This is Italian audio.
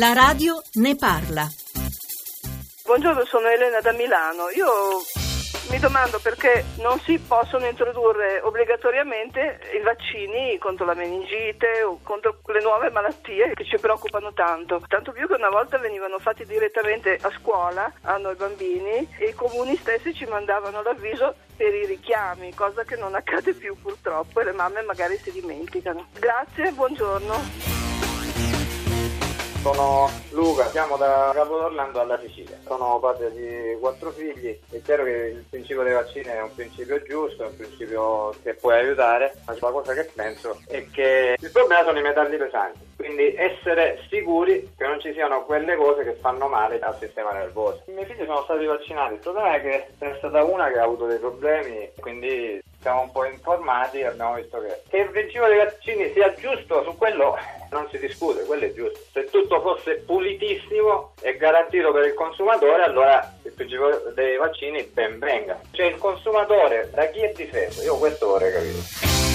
La radio ne parla. Buongiorno, sono Elena da Milano. Io mi domando perché non si possono introdurre obbligatoriamente i vaccini contro la meningite o contro le nuove malattie che ci preoccupano tanto. Tanto più che una volta venivano fatti direttamente a scuola a noi bambini e i comuni stessi ci mandavano l'avviso per i richiami, cosa che non accade più purtroppo e le mamme magari si dimenticano. Grazie, buongiorno. Sono Luca, siamo da Capo d'Orlando alla Sicilia. Sono padre di quattro figli. È chiaro che il principio dei vaccini è un principio giusto, è un principio che può aiutare, ma la cosa che penso è che il problema sono i metalli pesanti. Quindi essere sicuri che non ci siano quelle cose che fanno male al sistema nervoso. I miei figli sono stati vaccinati, il problema è che è stata una che ha avuto dei problemi, quindi siamo un po' informati e abbiamo visto che, che il principio dei vaccini sia giusto su quello non si discute, quello è giusto. Se tutto fosse pulitissimo e garantito per il consumatore, allora il principio dei vaccini ben venga. Cioè il consumatore da chi è difeso? Io questo vorrei capire.